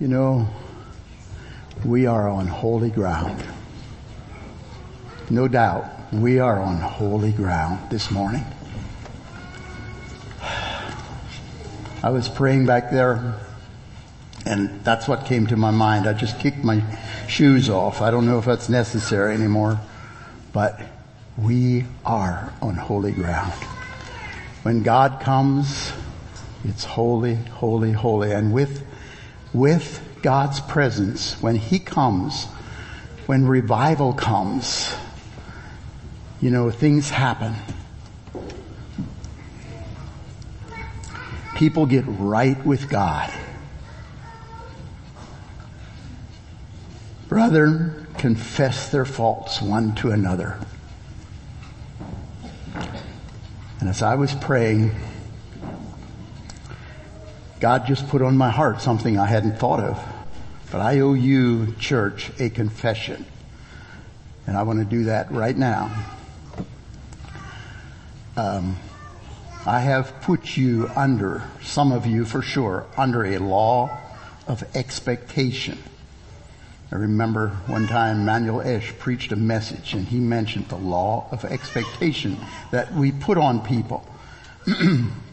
You know, we are on holy ground. No doubt, we are on holy ground this morning. I was praying back there and that's what came to my mind. I just kicked my shoes off. I don't know if that's necessary anymore, but we are on holy ground. When God comes, it's holy, holy, holy. And with, with God's presence, when He comes, when revival comes, you know, things happen. People get right with God. Brother, confess their faults one to another. And as I was praying, God just put on my heart something I hadn't thought of. But I owe you, church, a confession. And I want to do that right now. Um, I have put you under, some of you for sure, under a law of expectation. I remember one time Manuel Esch preached a message and he mentioned the law of expectation that we put on people.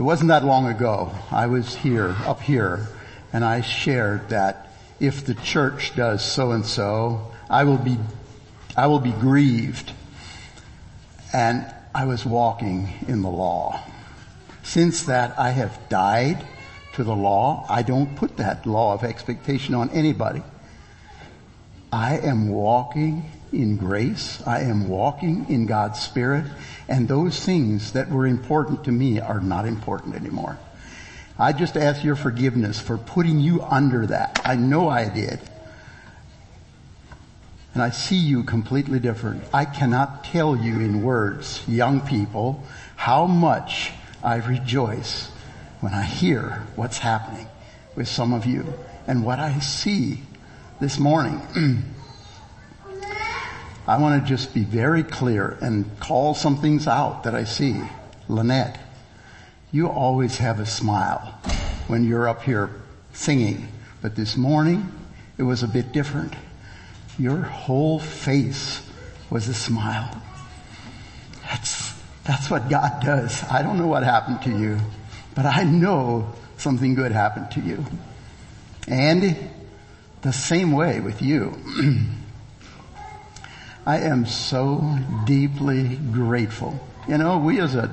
it wasn't that long ago. I was here, up here, and I shared that if the church does so and so, I will be, I will be grieved. And I was walking in the law. Since that, I have died to the law. I don't put that law of expectation on anybody. I am walking in grace. I am walking in God's Spirit. And those things that were important to me are not important anymore. I just ask your forgiveness for putting you under that. I know I did. And I see you completely different. I cannot tell you in words, young people, how much I rejoice when I hear what's happening with some of you and what I see this morning. I want to just be very clear and call some things out that I see. Lynette, you always have a smile when you're up here singing, but this morning it was a bit different. Your whole face was a smile. That's, that's what God does. I don't know what happened to you. But I know something good happened to you. And the same way with you. I am so deeply grateful. You know, we as a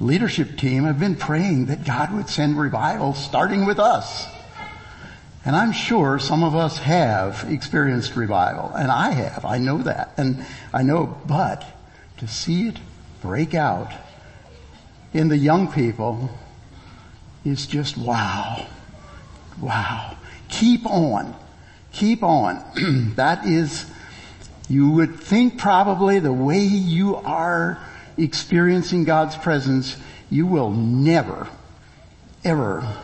leadership team have been praying that God would send revival starting with us. And I'm sure some of us have experienced revival, and I have. I know that. And I know, but to see it break out in the young people is just wow. Wow. Keep on. Keep on. that is, you would think probably the way you are experiencing God's presence, you will never, ever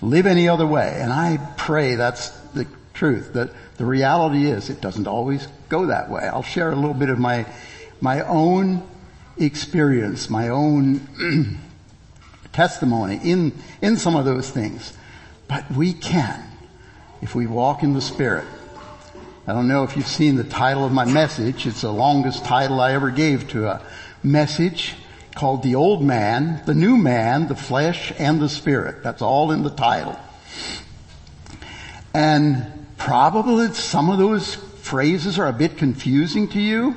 live any other way. And I pray that's the truth. That the reality is it doesn't always go that way. I'll share a little bit of my, my own experience, my own testimony in, in some of those things. But we can if we walk in the Spirit. I don't know if you've seen the title of my message. It's the longest title I ever gave to a message called The Old Man, The New Man, The Flesh, and the Spirit. That's all in the title. And probably some of those phrases are a bit confusing to you.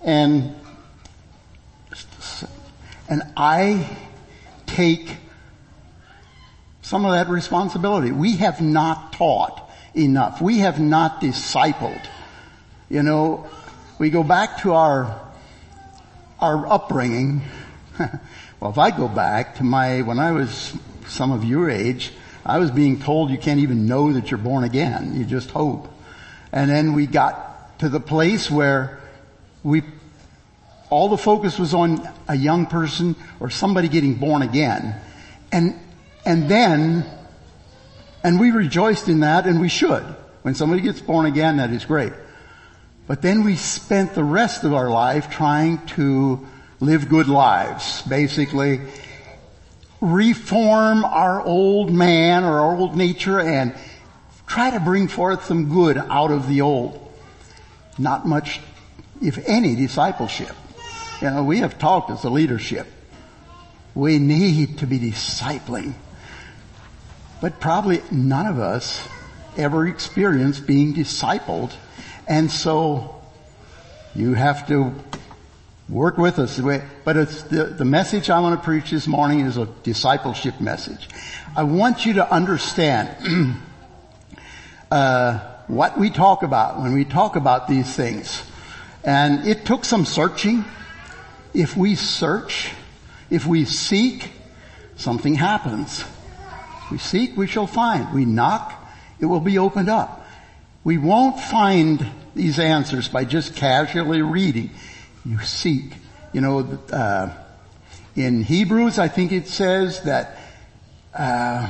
And and I take some of that responsibility. We have not taught enough. We have not discipled. You know, we go back to our, our upbringing. well, if I go back to my, when I was some of your age, I was being told you can't even know that you're born again. You just hope. And then we got to the place where we all the focus was on a young person or somebody getting born again. And, and then, and we rejoiced in that and we should. When somebody gets born again, that is great. But then we spent the rest of our life trying to live good lives. Basically, reform our old man or our old nature and try to bring forth some good out of the old. Not much, if any, discipleship. You know, we have talked as a leadership. We need to be discipling. But probably none of us ever experienced being discipled. And so you have to work with us. But it's the, the message I want to preach this morning is a discipleship message. I want you to understand uh, what we talk about when we talk about these things. And it took some searching. If we search, if we seek, something happens. We seek, we shall find. We knock, it will be opened up. We won't find these answers by just casually reading. You seek. You know, uh, in Hebrews, I think it says that uh,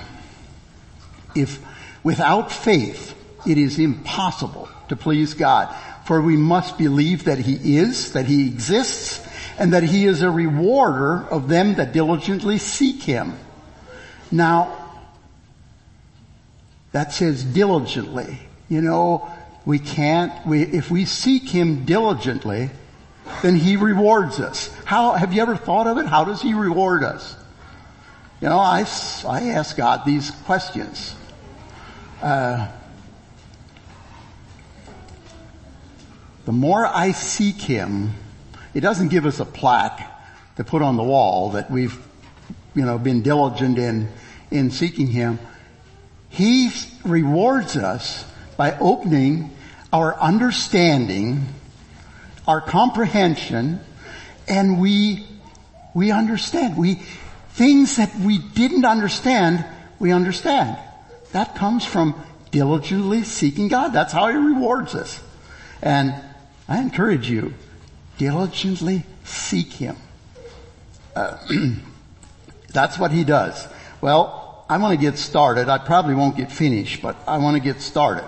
if without faith it is impossible to please God, for we must believe that He is, that He exists, and that He is a rewarder of them that diligently seek Him. Now, that says diligently. You know, we can't, we, if we seek Him diligently, then He rewards us. How, have you ever thought of it? How does He reward us? You know, I, I ask God these questions. Uh, the more I seek Him, it doesn't give us a plaque to put on the wall that we've, you know, been diligent in, in seeking Him. He rewards us by opening our understanding, our comprehension, and we, we understand. We, things that we didn't understand, we understand. That comes from diligently seeking God. That's how He rewards us. And I encourage you, diligently seek Him. Uh, that's what He does. Well, I want to get started. I probably won't get finished, but I want to get started.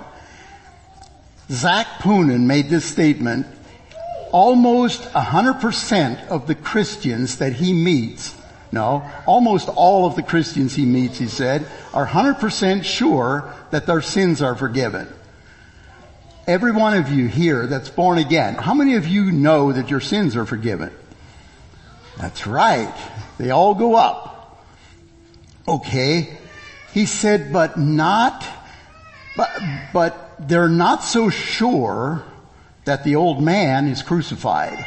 Zac Poonen made this statement. Almost 100% of the Christians that he meets, no, almost all of the Christians he meets, he said, are 100% sure that their sins are forgiven. Every one of you here that's born again, how many of you know that your sins are forgiven? That's right. They all go up. Okay. He said, but not, but, but they're not so sure that the old man is crucified.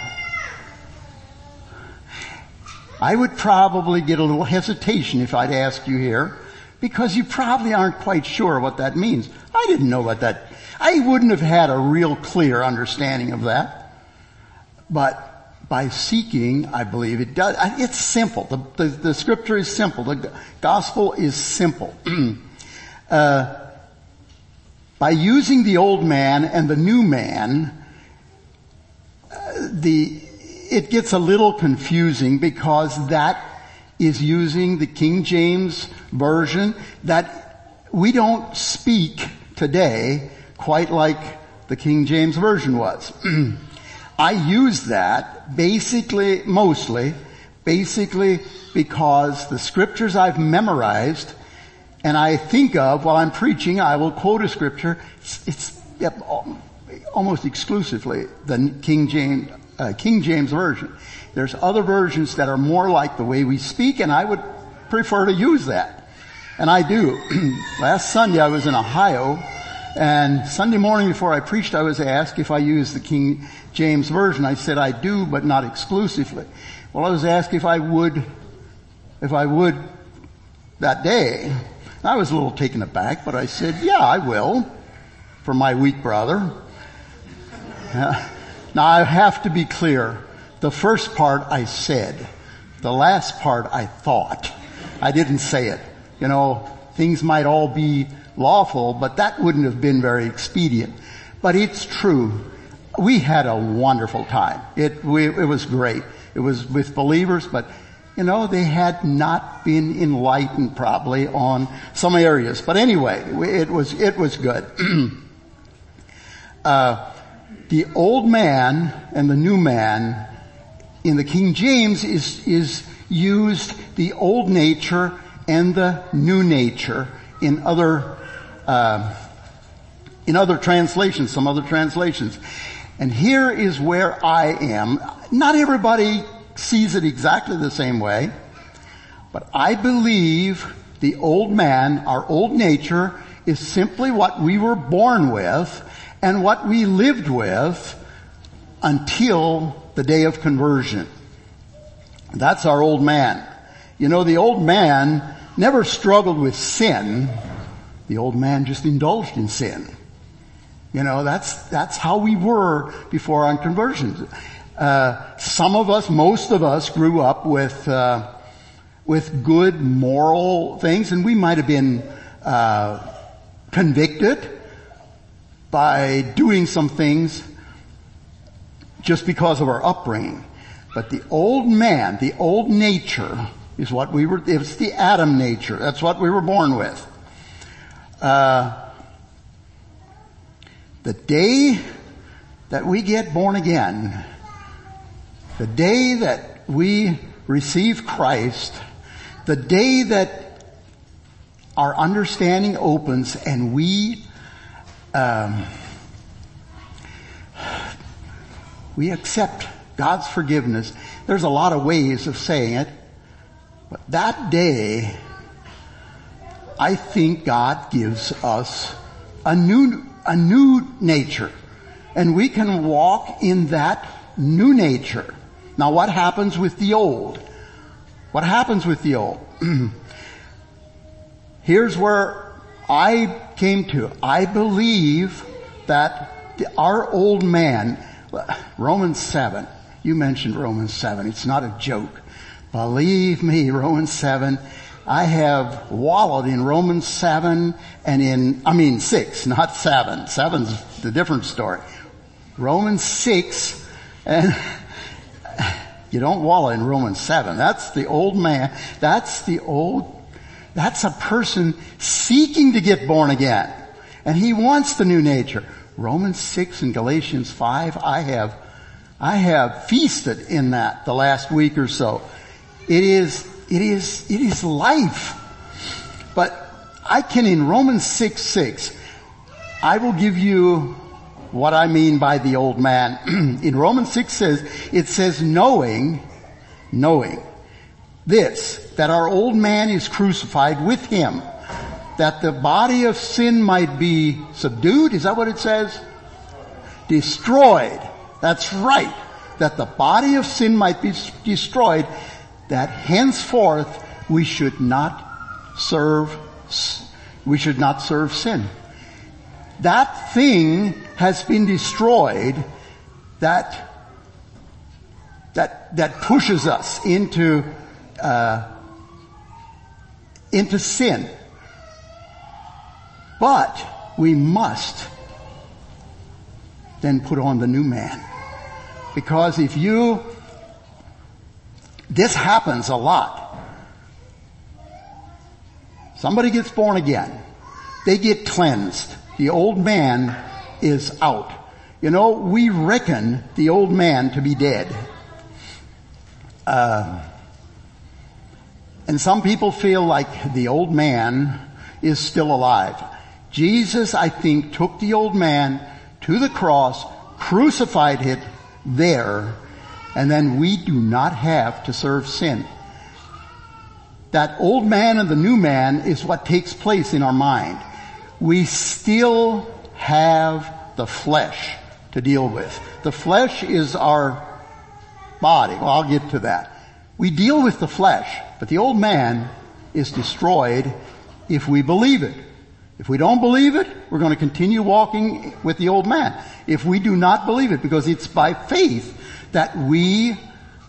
I would probably get a little hesitation if I'd ask you here, because you probably aren't quite sure what that means. I didn't know what that, I wouldn't have had a real clear understanding of that. But by seeking, I believe it does. It's simple. The, the, the scripture is simple. The gospel is simple. uh, by using the old man and the new man, uh, the it gets a little confusing because that is using the King James version that we don't speak today quite like the King James version was. I use that basically, mostly, basically because the scriptures I've memorized and I think of while I'm preaching, I will quote a scripture. It's, it's yep, almost exclusively the King James, uh, King James version. There's other versions that are more like the way we speak and I would prefer to use that. And I do. Last Sunday I was in Ohio and Sunday morning before I preached, I was asked if I used the King James Version. I said I do, but not exclusively. Well, I was asked if I would, if I would that day. I was a little taken aback, but I said, yeah, I will for my weak brother. Now I have to be clear. The first part I said. The last part I thought. I didn't say it. You know, things might all be lawful, but that wouldn't have been very expedient. But it's true. We had a wonderful time. It, we, it was great. It was with believers, but you know, they had not been enlightened probably on some areas. But anyway, it was, it was good. uh, the old man and the new man in the King James is, is used the old nature and the new nature in other, uh, in other translations, some other translations. And here is where I am. Not everybody sees it exactly the same way, but I believe the old man, our old nature, is simply what we were born with and what we lived with until the day of conversion. That's our old man. You know, the old man never struggled with sin. The old man just indulged in sin. You know, that's, that's how we were before our conversion. Uh, some of us, most of us grew up with, uh, with good moral things and we might have been, uh, convicted by doing some things just because of our upbringing. But the old man, the old nature is what we were, it's the Adam nature. That's what we were born with. Uh, the day that we get born again, the day that we receive Christ, the day that our understanding opens and we um, we accept God's forgiveness. There's a lot of ways of saying it, but that day, I think God gives us a new, a new nature. And we can walk in that new nature. Now what happens with the old? What happens with the old? Here's where I came to. I believe that the, our old man, Romans 7, you mentioned Romans 7. It's not a joke. Believe me, Romans 7. I have wallowed in Romans 7 and in, I mean 6, not 7. 7's the different story. Romans 6 and you don't wallow in Romans 7. That's the old man. That's the old, that's a person seeking to get born again. And he wants the new nature. Romans 6 and Galatians 5, I have, I have feasted in that the last week or so. It is, it is, it is life. But I can in Romans 6, 6, I will give you what I mean by the old man. in Romans 6 says, it says knowing, knowing this, that our old man is crucified with him that the body of sin might be subdued. Is that what it says? Destroyed. That's right. That the body of sin might be destroyed, that henceforth we should not serve, we should not serve sin. That thing has been destroyed that, that, that pushes us into, uh, into sin. But we must then put on the new man. Because if you, this happens a lot. Somebody gets born again. They get cleansed. The old man is out. You know, we reckon the old man to be dead. Uh, and some people feel like the old man is still alive. Jesus, I think, took the old man to the cross, crucified it there, and then we do not have to serve sin. That old man and the new man is what takes place in our mind. We still have the flesh to deal with. The flesh is our body. Well, I'll get to that. We deal with the flesh, but the old man is destroyed if we believe it. If we don't believe it, we're going to continue walking with the old man. If we do not believe it, because it's by faith that we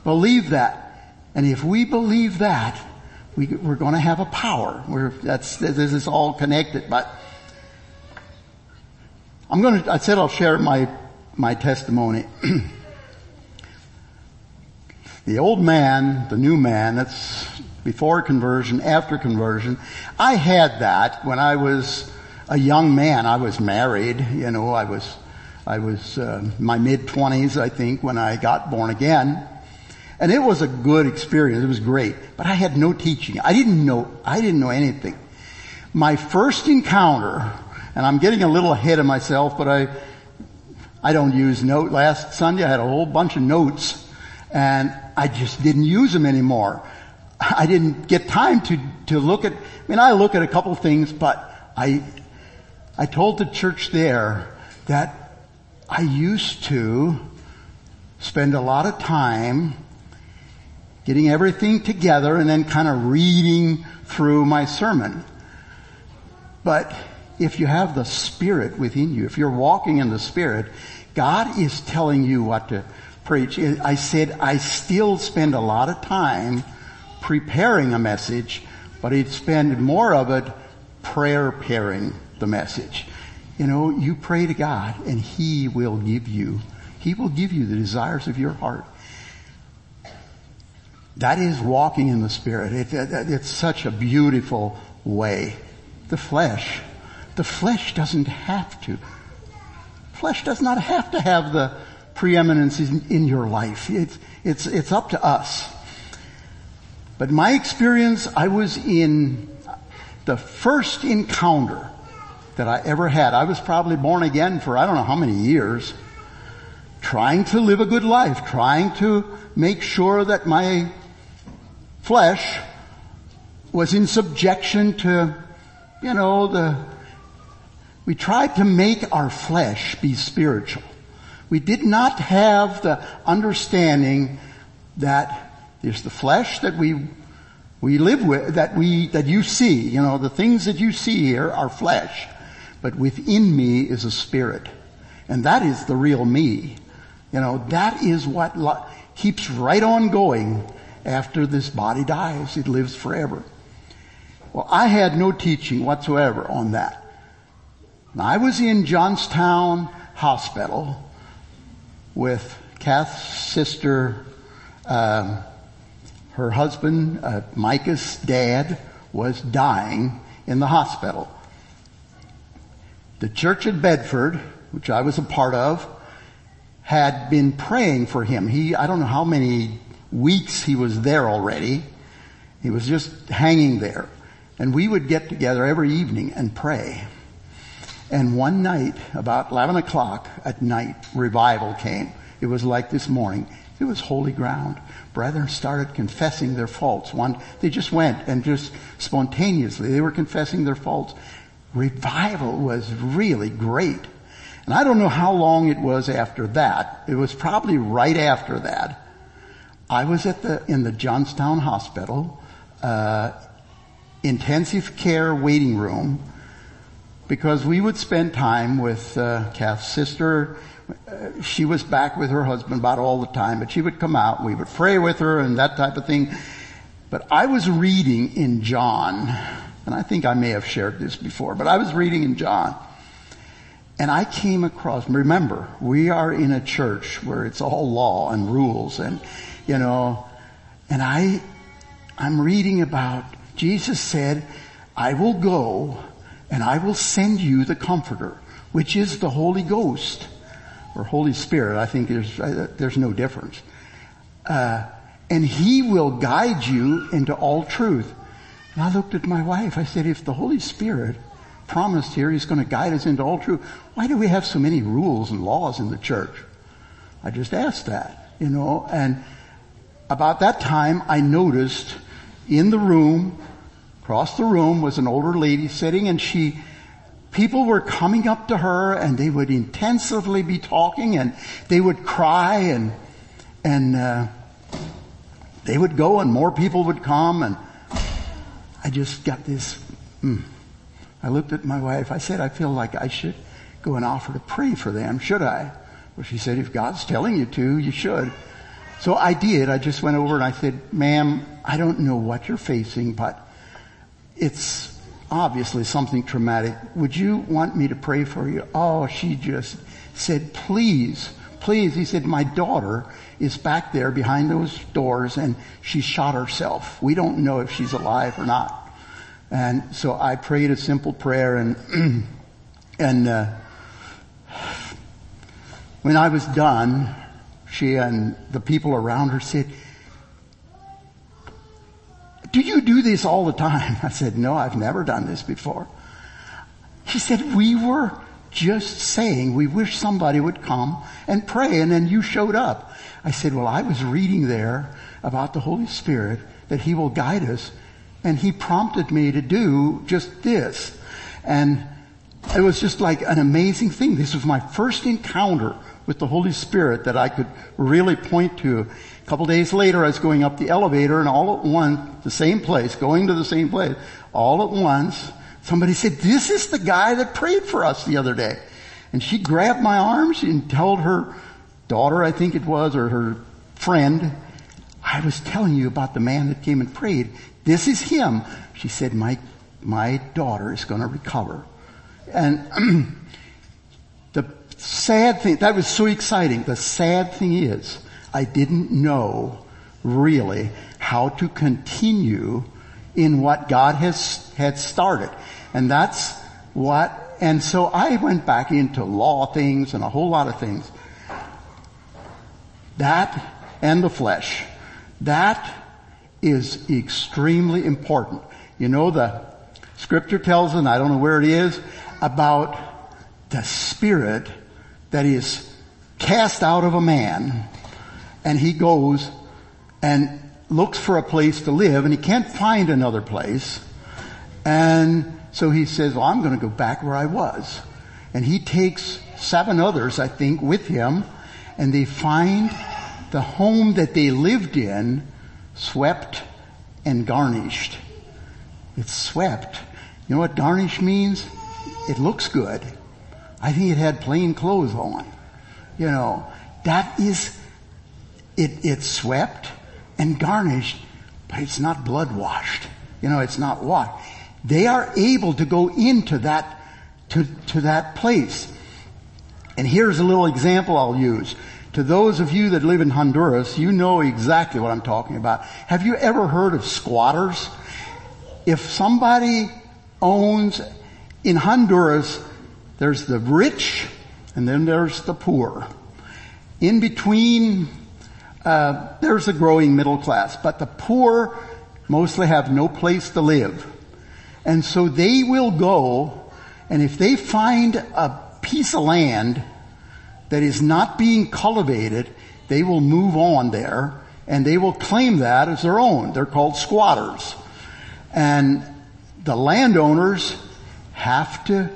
believe that. And if we believe that, we, are going to have a power. We're, that's, this is all connected, but I'm going to, I said I'll share my, my testimony. the old man, the new man, that's before conversion, after conversion. I had that when I was a young man. I was married, you know, I was, I was, uh, my mid twenties, I think, when I got born again. And it was a good experience. It was great. But I had no teaching. I didn't know, I didn't know anything. My first encounter, and I'm getting a little ahead of myself, but I, I don't use note. Last Sunday I had a whole bunch of notes and I just didn't use them anymore. I didn't get time to, to look at, I mean I look at a couple things, but I, I told the church there that I used to spend a lot of time getting everything together and then kind of reading through my sermon. But if you have the Spirit within you, if you're walking in the Spirit, God is telling you what to preach. I said I still spend a lot of time preparing a message, but I'd spend more of it prayer pairing the message. You know, you pray to God and He will give you, He will give you the desires of your heart. That is walking in the Spirit. It, it, it's such a beautiful way. The flesh, the flesh doesn't have to. Flesh does not have to have the preeminence in, in your life. It's, it's, it's up to us. But in my experience, I was in the first encounter that I ever had. I was probably born again for I don't know how many years, trying to live a good life, trying to make sure that my flesh was in subjection to, you know, the, we tried to make our flesh be spiritual. We did not have the understanding that there's the flesh that we, we live with, that we, that you see, you know, the things that you see here are flesh. But within me is a spirit. And that is the real me. You know, that is what keeps right on going after this body dies. It lives forever. Well, I had no teaching whatsoever on that. I was in Johnstown Hospital with Kath's sister, um, her husband, uh, Micah's dad, was dying in the hospital. The church at Bedford, which I was a part of, had been praying for him. He, I don't know how many weeks he was there already. He was just hanging there. And we would get together every evening and pray. And one night, about 11 o'clock at night, revival came. It was like this morning. It was holy ground. Brethren started confessing their faults. One, they just went and just spontaneously, they were confessing their faults. Revival was really great. And I don't know how long it was after that. It was probably right after that I was at the, in the Johnstown Hospital, uh, intensive care waiting room because we would spend time with, uh, Kath's sister. She was back with her husband about all the time, but she would come out and we would pray with her and that type of thing. But I was reading in John, and I think I may have shared this before, but I was reading in John. And I came across, remember, we are in a church where it's all law and rules and you know, and I, I'm reading about, Jesus said, I will go and I will send you the comforter, which is the Holy Ghost or Holy Spirit. I think there's, there's no difference. Uh, and he will guide you into all truth. And I looked at my wife. I said, if the Holy Spirit promised here he's going to guide us into all truth, why do we have so many rules and laws in the church? I just asked that, you know, and about that time, I noticed in the room, across the room was an older lady sitting and she, people were coming up to her and they would intensively be talking and they would cry and, and, uh, they would go and more people would come and I just got this, mm. I looked at my wife. I said, I feel like I should go and offer to pray for them. Should I? Well, she said, if God's telling you to, you should. So I did. I just went over and I said, ma'am, I don't know what you're facing, but it's obviously something traumatic. Would you want me to pray for you? Oh, she just said, please, please. He said, my daughter is back there behind those doors and she shot herself. We don't know if she's alive or not. And so I prayed a simple prayer and, and, uh, when I was done, she and the people around her said, do you do this all the time? I said, no, I've never done this before. She said, we were just saying we wish somebody would come and pray and then you showed up. I said, well, I was reading there about the Holy Spirit that He will guide us and He prompted me to do just this. And it was just like an amazing thing. This was my first encounter with the Holy Spirit that I could really point to. A couple days later, I was going up the elevator and all at once, the same place, going to the same place, all at once, somebody said, this is the guy that prayed for us the other day. And she grabbed my arms and told her daughter, I think it was, or her friend, I was telling you about the man that came and prayed. This is him. She said, my, my daughter is going to recover. And the sad thing, that was so exciting. The sad thing is, I didn't know really how to continue in what God has, had started. And that's what, and so I went back into law things and a whole lot of things. That and the flesh. That is extremely important. You know, the scripture tells and I don't know where it is, about the spirit that is cast out of a man and he goes and looks for a place to live and he can't find another place. And so he says, well, I'm going to go back where I was. And he takes seven others, I think, with him and they find the home that they lived in swept and garnished. It's swept. You know what garnish means? It looks good. I think it had plain clothes on. You know, that is, it, it's swept and garnished, but it's not blood washed. You know, it's not washed. They are able to go into that, to, to that place. And here's a little example I'll use. To those of you that live in Honduras, you know exactly what I'm talking about. Have you ever heard of squatters? If somebody owns, in Honduras, there's the rich and then there's the poor. In between, uh, there's a growing middle class, but the poor mostly have no place to live. And so they will go, and if they find a piece of land that is not being cultivated, they will move on there and they will claim that as their own. They're called squatters. And the landowners have to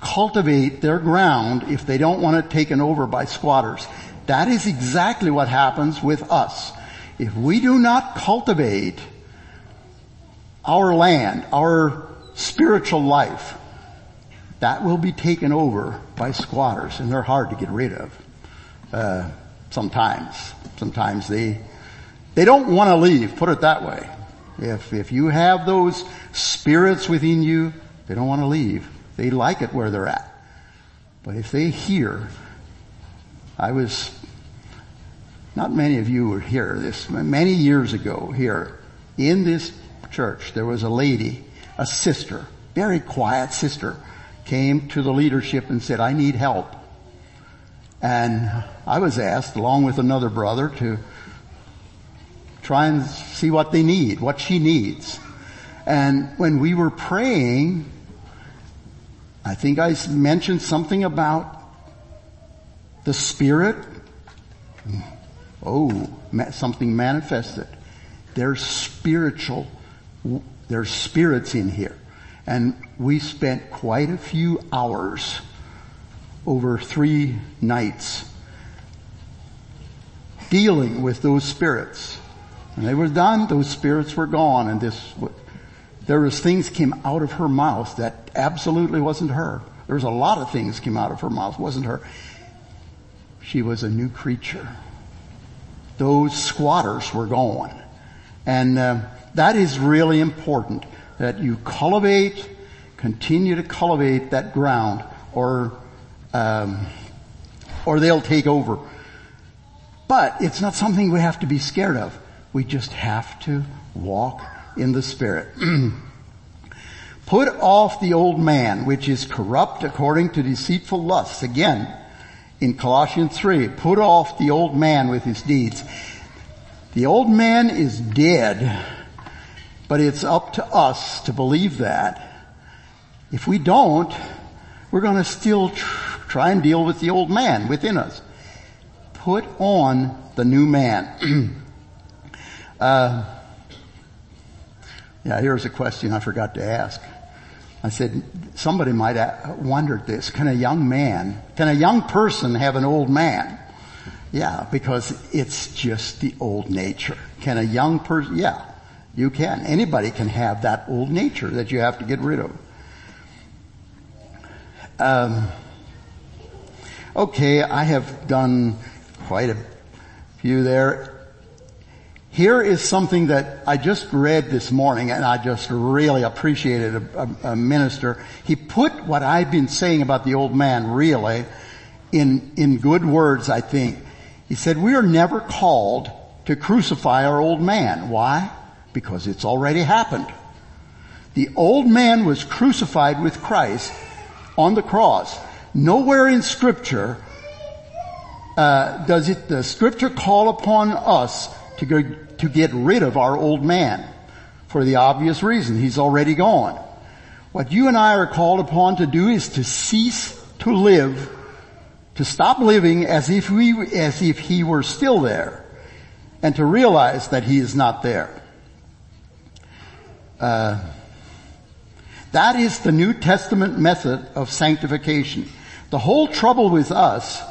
cultivate their ground if they don't want it taken over by squatters. That is exactly what happens with us. If we do not cultivate our land, our spiritual life, that will be taken over by squatters and they're hard to get rid of. Uh, sometimes, sometimes they, they don't want to leave, put it that way. If, if you have those spirits within you, they don't want to leave. They like it where they're at. But if they hear, I was, not many of you were here this, many years ago here, in this church, there was a lady, a sister, very quiet sister, came to the leadership and said, I need help. And I was asked, along with another brother, to try and see what they need, what she needs. And when we were praying, I think I mentioned something about the Spirit. Oh, something manifested. There's spiritual, there's spirits in here. And we spent quite a few hours over three nights dealing with those spirits. And they were done, those spirits were gone, and this, there was things came out of her mouth that absolutely wasn't her. There was a lot of things came out of her mouth, wasn't her. She was a new creature. Those squatters were gone. And uh, that is really important that you cultivate, continue to cultivate that ground or, um, or they'll take over. But it's not something we have to be scared of. We just have to walk in the Spirit. Put off the old man, which is corrupt according to deceitful lusts. Again, in Colossians 3, put off the old man with his deeds. The old man is dead But it's up to us to believe that. If we don't, we're going to still try and deal with the old man within us. Put on the new man. uh, yeah, here's a question I forgot to ask. I said, somebody might have wondered this. Can a young man, can a young person have an old man? Yeah, because it's just the old nature. Can a young person, yeah, you can. Anybody can have that old nature that you have to get rid of. Um, okay, I have done quite a few there. Here is something that I just read this morning and I just really appreciated a, a, a, minister. He put what I've been saying about the old man really in, in good words, I think. He said, we are never called to crucify our old man. Why? Because it's already happened. The old man was crucified with Christ on the cross. Nowhere in scripture uh, does it the scripture call upon us to go to get rid of our old man for the obvious reason he's already gone. What you and I are called upon to do is to cease to live to stop living as if we, as if he were still there and to realize that he is not there. Uh, that is the New Testament method of sanctification. The whole trouble with us,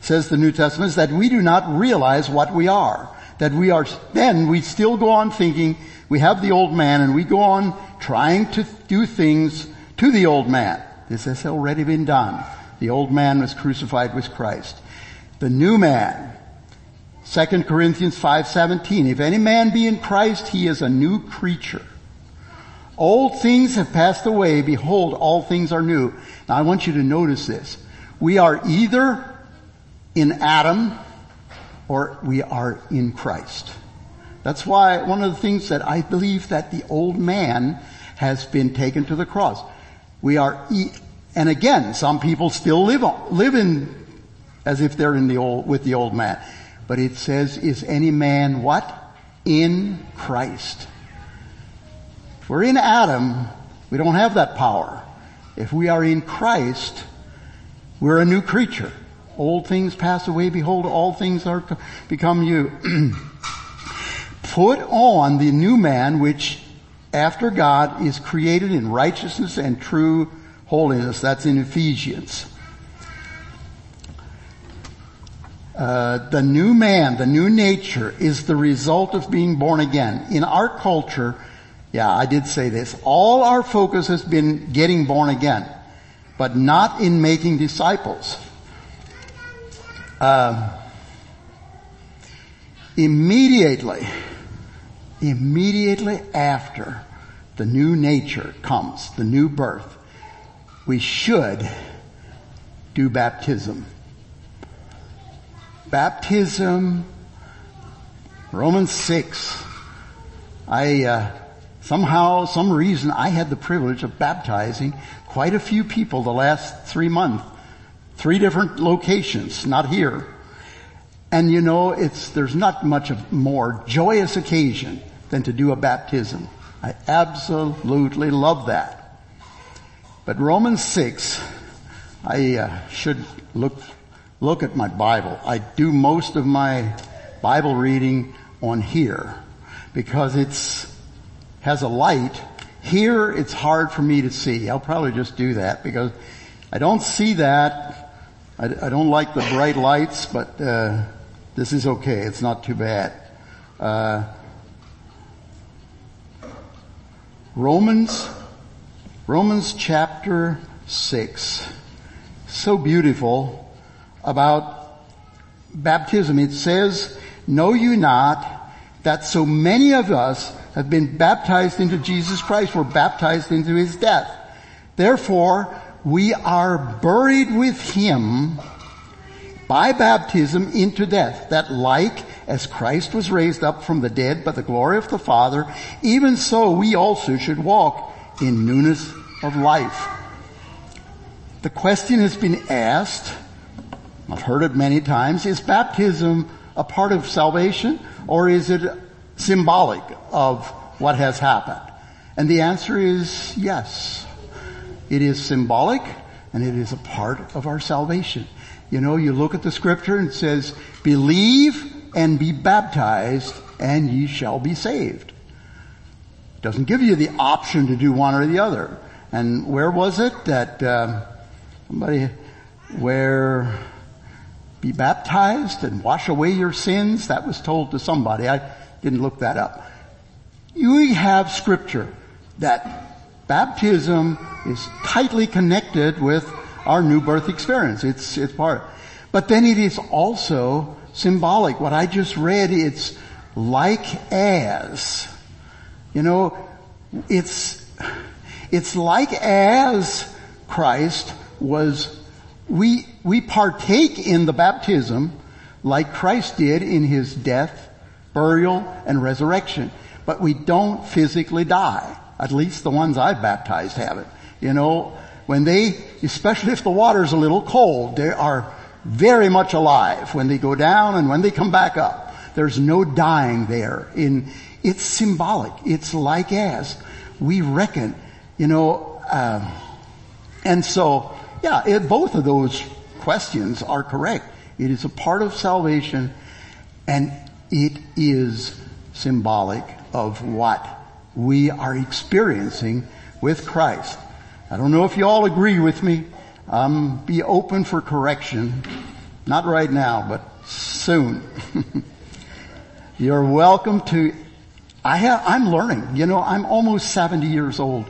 says the New Testament, is that we do not realize what we are. That we are, then we still go on thinking we have the old man and we go on trying to do things to the old man. This has already been done. The old man was crucified with Christ. The new man, 2 Corinthians 5:17, if any man be in Christ, he is a new creature. Old things have passed away, behold, all things are new. Now I want you to notice this. We are either in Adam or we are in Christ. That's why one of the things that I believe that the old man has been taken to the cross. We are and again, some people still live, on, live in, as if they're in the old, with the old man. But it says, is any man what? In Christ. If we're in Adam, we don't have that power. If we are in Christ, we're a new creature. Old things pass away, behold, all things are become new. Put on the new man which after God is created in righteousness and true holiness. That's in Ephesians. Uh, the new man, the new nature is the result of being born again. In our culture, yeah, I did say this, all our focus has been getting born again, but not in making disciples. Uh, immediately, immediately after the new nature comes, the new birth, we should do baptism. Baptism, Romans 6. I, uh, somehow, some reason, I had the privilege of baptizing quite a few people the last three months. Three different locations, not here. And you know, it's, there's not much of more joyous occasion than to do a baptism. I absolutely love that. But Romans 6, I uh, should look, look at my Bible. I do most of my Bible reading on here because it's, has a light. Here it's hard for me to see. I'll probably just do that because I don't see that. I, I don't like the bright lights, but, uh, this is okay. It's not too bad. Uh, Romans Romans chapter 6. So beautiful about baptism. It says, know you not that so many of us have been baptized into Jesus Christ, were baptized into his death. Therefore, we are buried with him by baptism into death, that like as Christ was raised up from the dead by the glory of the Father, even so we also should walk in newness of life. The question has been asked, I've heard it many times, is baptism a part of salvation or is it symbolic of what has happened? And the answer is yes. It is symbolic and it is a part of our salvation. You know, you look at the scripture and it says, believe and be baptized and ye shall be saved. It doesn't give you the option to do one or the other. And where was it that um, somebody where be baptized and wash away your sins? That was told to somebody. I didn't look that up. We have scripture that baptism is tightly connected with our new birth experience. It's, it's part. But then it is also symbolic. What I just read, it's like as. You know, it's, it's like as Christ was, we, we partake in the baptism like Christ did in his death, burial, and resurrection. But we don't physically die. At least the ones I've baptized haven't. You know, when they, especially if the water's a little cold, they are very much alive when they go down and when they come back up. There's no dying there. In, it's symbolic. It's like as we reckon, you know, um, and so, yeah, it, both of those questions are correct. It is a part of salvation and it is symbolic of what we are experiencing with Christ. I don't know if you all agree with me. Um, be open for correction. Not right now, but soon. You're welcome to, I have, I'm learning. You know, I'm almost 70 years old.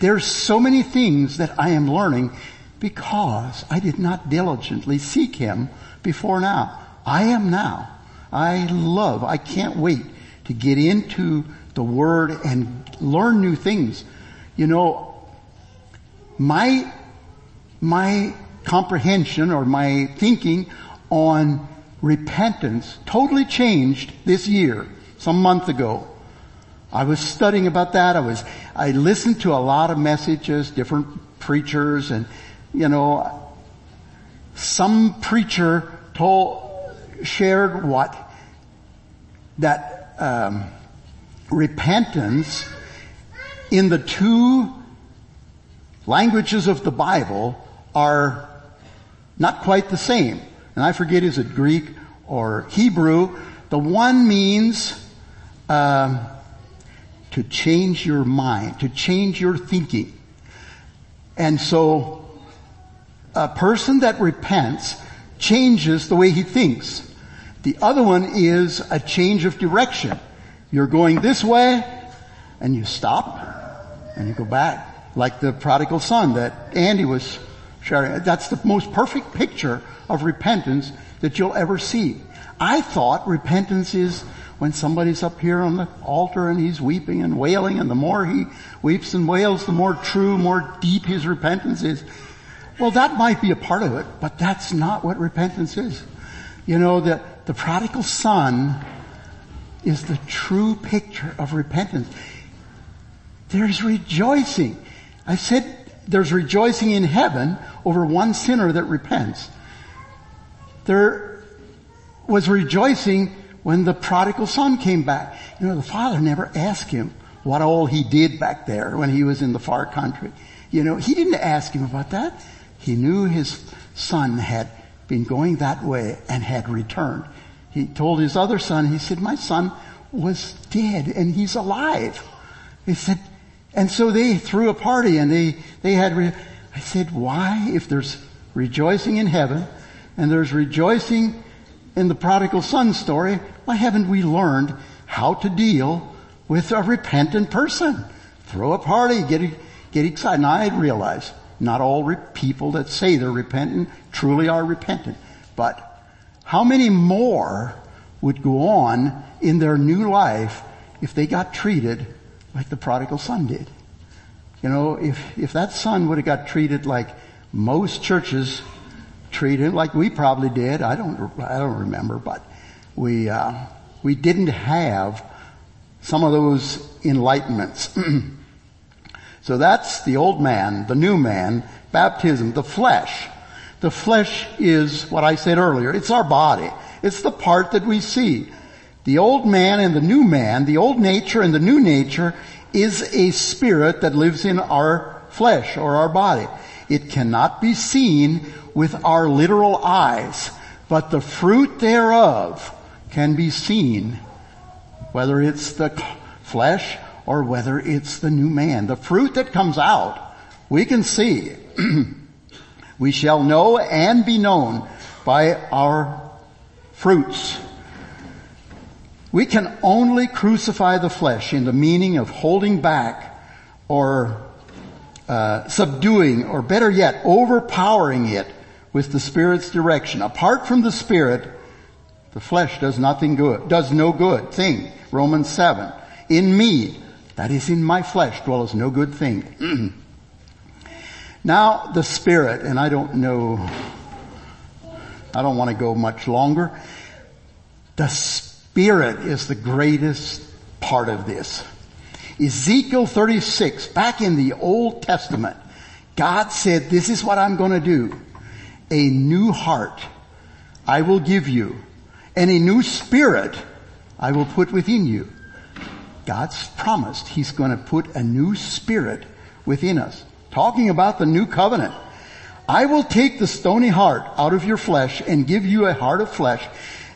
There's so many things that I am learning because I did not diligently seek Him before now. I am now. I love, I can't wait to get into the Word and learn new things. You know, my, my comprehension or my thinking on repentance totally changed this year, some month ago. I was studying about that. I was, I listened to a lot of messages, different preachers and, you know, some preacher told, shared what? That, um, repentance in the two languages of the Bible are not quite the same. And I forget, is it Greek or Hebrew? The one means um, to change your mind, to change your thinking. And so a person that repents changes the way he thinks. The other one is a change of direction. You're going this way and you stop and you go back like the prodigal son that Andy was sharing. That's the most perfect picture of repentance that you'll ever see. I thought repentance is when somebody's up here on the altar and he's weeping and wailing and the more he weeps and wails, the more true, more deep his repentance is. Well, that might be a part of it, but that's not what repentance is. You know, the, the prodigal son is the true picture of repentance. There's rejoicing. I said there's rejoicing in heaven over one sinner that repents. There was rejoicing when the prodigal son came back. You know, the father never asked him what all he did back there when he was in the far country. You know, he didn't ask him about that. He knew his son had been going that way and had returned. He told his other son, he said, my son was dead and he's alive. He said, and so they threw a party and they, they had, re- I said, why, if there's rejoicing in heaven and there's rejoicing in the prodigal son story, why haven't we learned how to deal with a repentant person? Throw a party, get, get excited. Now I realize not all re- people that say they're repentant truly are repentant, but how many more would go on in their new life if they got treated like the prodigal son did. You know, if, if that son would have got treated like most churches treated, like we probably did, I don't, I don't remember, but we, uh, we didn't have some of those enlightenments. so that's the old man, the new man, baptism, the flesh. The flesh is what I said earlier. It's our body. It's the part that we see. The old man and the new man, the old nature and the new nature is a spirit that lives in our flesh or our body. It cannot be seen with our literal eyes, but the fruit thereof can be seen, whether it's the flesh or whether it's the new man. The fruit that comes out, we can see. we shall know and be known by our fruits. We can only crucify the flesh in the meaning of holding back or uh, subduing or better yet overpowering it with the Spirit's direction. Apart from the Spirit, the flesh does nothing good, does no good thing. Romans 7. In me, that is in my flesh, dwells no good thing. now the Spirit, and I don't know, I don't want to go much longer. The Spirit is the greatest part of this. Ezekiel 36, back in the Old Testament, God said, this is what I'm going to do. A new heart I will give you and a new spirit I will put within you. God's promised He's going to put a new spirit within us. Talking about the new covenant. I will take the stony heart out of your flesh and give you a heart of flesh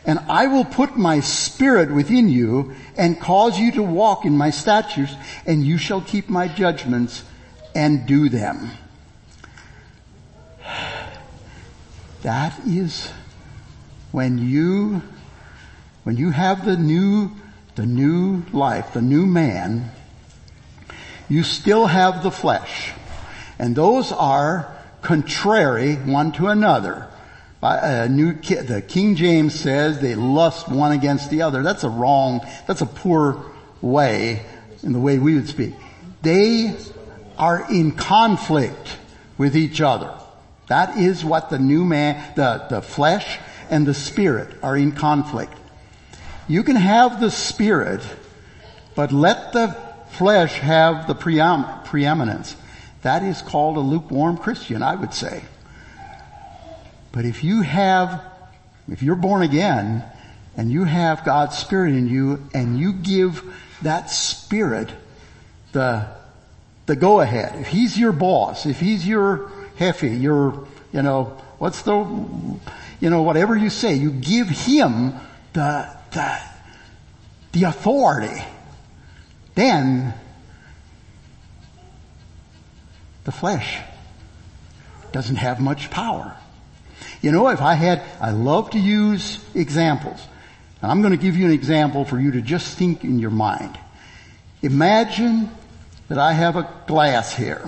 and I will put my spirit within you and cause you to walk in my statutes and you shall keep my judgments and do them. That is when you, when you have the new, the new life, the new man, you still have the flesh. And those are contrary one to another. Uh, new, the King James says they lust one against the other. That's a wrong, that's a poor way in the way we would speak. They are in conflict with each other. That is what the new man, the, the flesh and the spirit are in conflict. You can have the spirit, but let the flesh have the preeminence. That is called a lukewarm Christian, I would say. But if you have, if you're born again and you have God's Spirit in you and you give that Spirit the, the go ahead, if He's your boss, if He's your hefe, your, you know, what's the, you know, whatever you say, you give Him the, the, the authority, then the flesh doesn't have much power. You know, if I had, I love to use examples. And I'm going to give you an example for you to just think in your mind. Imagine that I have a glass here.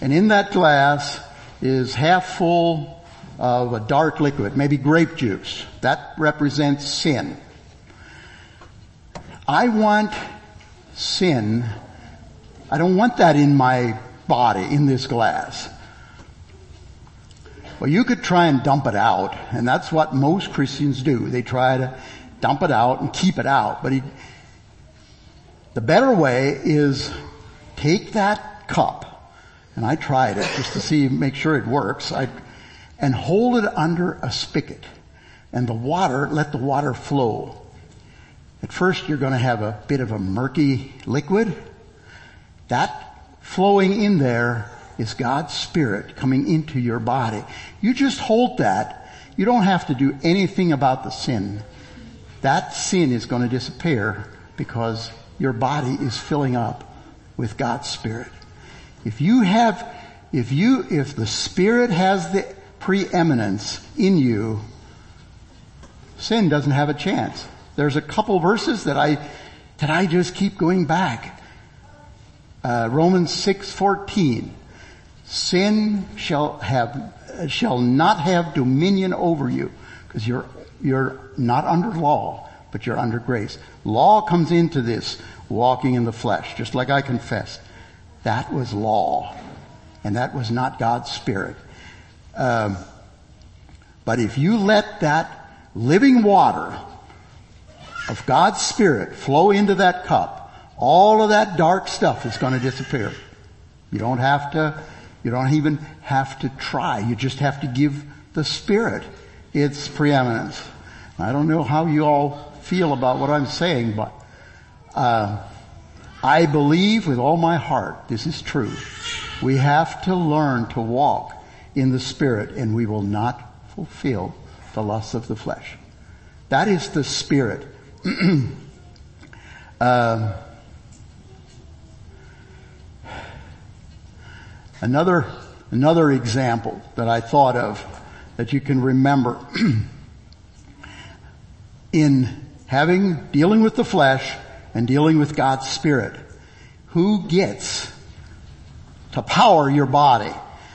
And in that glass is half full of a dark liquid, maybe grape juice. That represents sin. I want sin. I don't want that in my body, in this glass. Well, you could try and dump it out, and that's what most Christians do. They try to dump it out and keep it out. But he, the better way is take that cup, and I tried it just to see, make sure it works, I, and hold it under a spigot. And the water, let the water flow. At first you're going to have a bit of a murky liquid. That flowing in there is God's Spirit coming into your body. You just hold that. You don't have to do anything about the sin. That sin is going to disappear because your body is filling up with God's Spirit. If you have, if you, if the Spirit has the preeminence in you, sin doesn't have a chance. There's a couple verses that I, that I just keep going back. Uh, Romans 6:14 sin shall have, shall not have dominion over you because you're, you're not under law, but you're under grace. Law comes into this walking in the flesh, just like I confessed. That was law and that was not God's spirit. Um, but if you let that living water of God's spirit flow into that cup, all of that dark stuff is going to disappear. You don't have to you don't even have to try. You just have to give the Spirit its preeminence. I don't know how you all feel about what I'm saying, but uh, I believe with all my heart this is true. We have to learn to walk in the Spirit and we will not fulfill the lusts of the flesh. That is the Spirit. uh, another, another example that I thought of that you can remember in having, dealing with the flesh and dealing with God's Spirit. Who gets to power your body?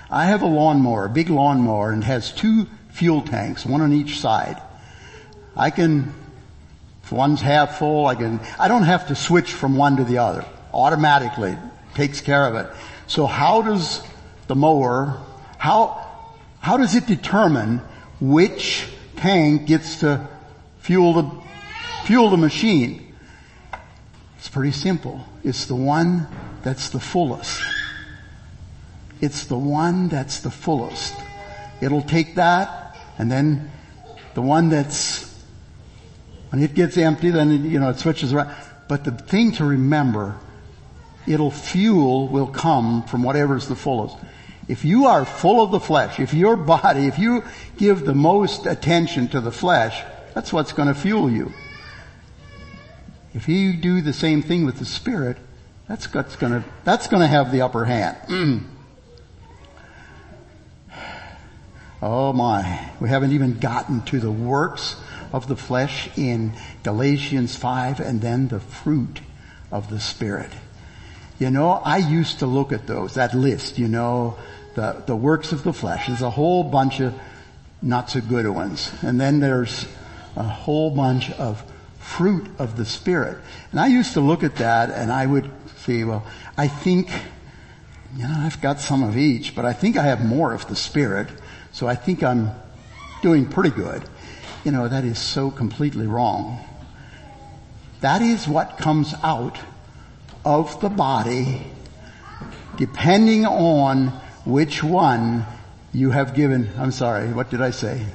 I have a lawnmower, a big lawnmower, and has two fuel tanks, one on each side. I can, if one's half full, I can, I don't have to switch from one to the other. Automatically takes care of it. So how does the mower, how, how does it determine which tank gets to fuel the, fuel the machine? It's pretty simple. It's the one that's the fullest. It's the one that's the fullest. It'll take that and then the one that's, when it gets empty, then it, you know, it switches around. But the thing to remember, it'll fuel will come from whatever's the fullest. If you are full of the flesh, if your body, if you give the most attention to the flesh, that's what's going to fuel you. If you do the same thing with the spirit, that's what's going to, that's going to have the upper hand. Oh my, we haven't even gotten to the works of the flesh in Galatians 5 and then the fruit of the Spirit. You know, I used to look at those, that list, you know, the, the works of the flesh. There's a whole bunch of not so good ones. And then there's a whole bunch of fruit of the Spirit. And I used to look at that and I would see, well, I think, you know, I've got some of each, but I think I have more of the Spirit. So I think I'm doing pretty good. You know, that is so completely wrong. That is what comes out of the body depending on which one you have given. I'm sorry, what did I say?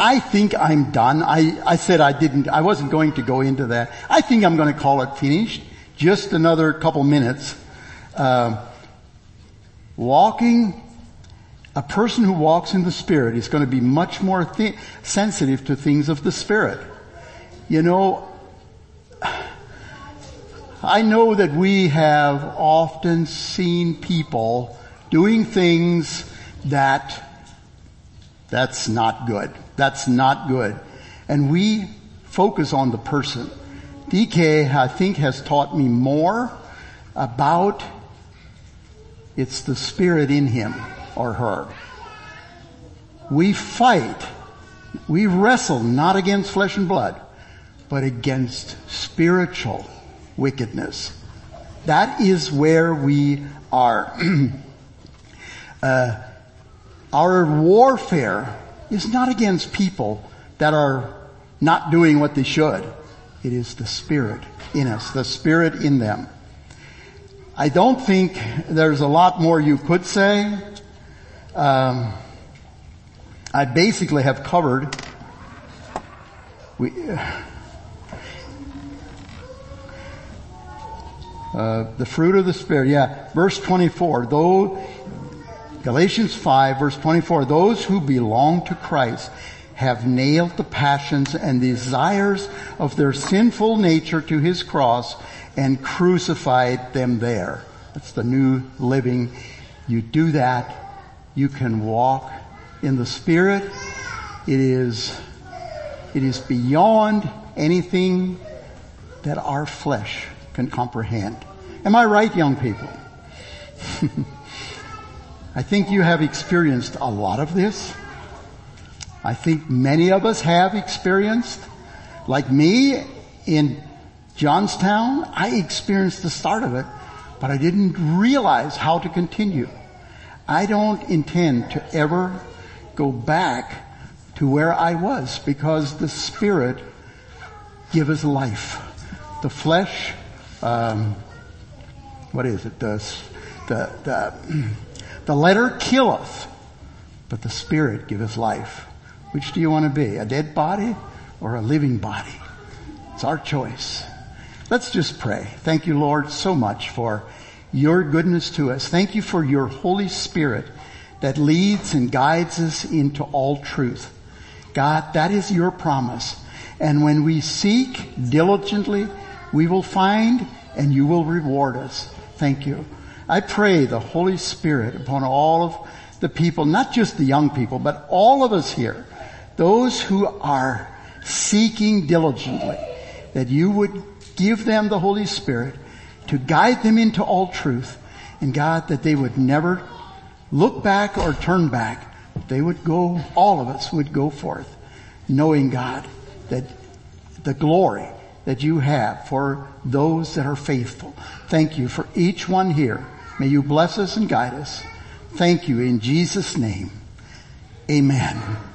I think I'm done. I, I said I didn't, I wasn't going to go into that. I think I'm going to call it finished. Just another couple minutes. Uh, walking, a person who walks in the Spirit is going to be much more sensitive to things of the Spirit. You know, I know that we have often seen people doing things that that's not good. That's not good. And we focus on the person. DK, I think, has taught me more about it's the spirit in him or her. We fight. We wrestle not against flesh and blood, but against spiritual wickedness. That is where we are. uh, our warfare is not against people that are not doing what they should. It is the Spirit in us, the Spirit in them. I don't think there's a lot more you could say. Um, I basically have covered. We, uh, the fruit of the Spirit, yeah. Verse 24, though Galatians 5 verse 24, those who belong to Christ have nailed the passions and desires of their sinful nature to his cross and crucified them there. That's the new living. You do that, you can walk in the Spirit. It is, it is beyond anything that our flesh can comprehend. Am I right, young people? I think you have experienced a lot of this. I think many of us have experienced, like me in Johnstown, I experienced the start of it, but I didn't realize how to continue. I don't intend to ever go back to where I was because the Spirit gives life. The flesh, um, what is it? The the, the, the letter killeth, but the spirit giveth life. Which do you want to be? A dead body or a living body? It's our choice. Let's just pray. Thank you, Lord, so much for your goodness to us. Thank you for your Holy Spirit that leads and guides us into all truth. God, that is your promise. And when we seek diligently, we will find and you will reward us. Thank you. I pray the Holy Spirit upon all of the people, not just the young people, but all of us here, those who are seeking diligently, that you would give them the Holy Spirit to guide them into all truth. And God, that they would never look back or turn back. They would go, all of us would go forth knowing God that the glory that you have for those that are faithful. Thank you for each one here. May you bless us and guide us. Thank you in Jesus name. Amen.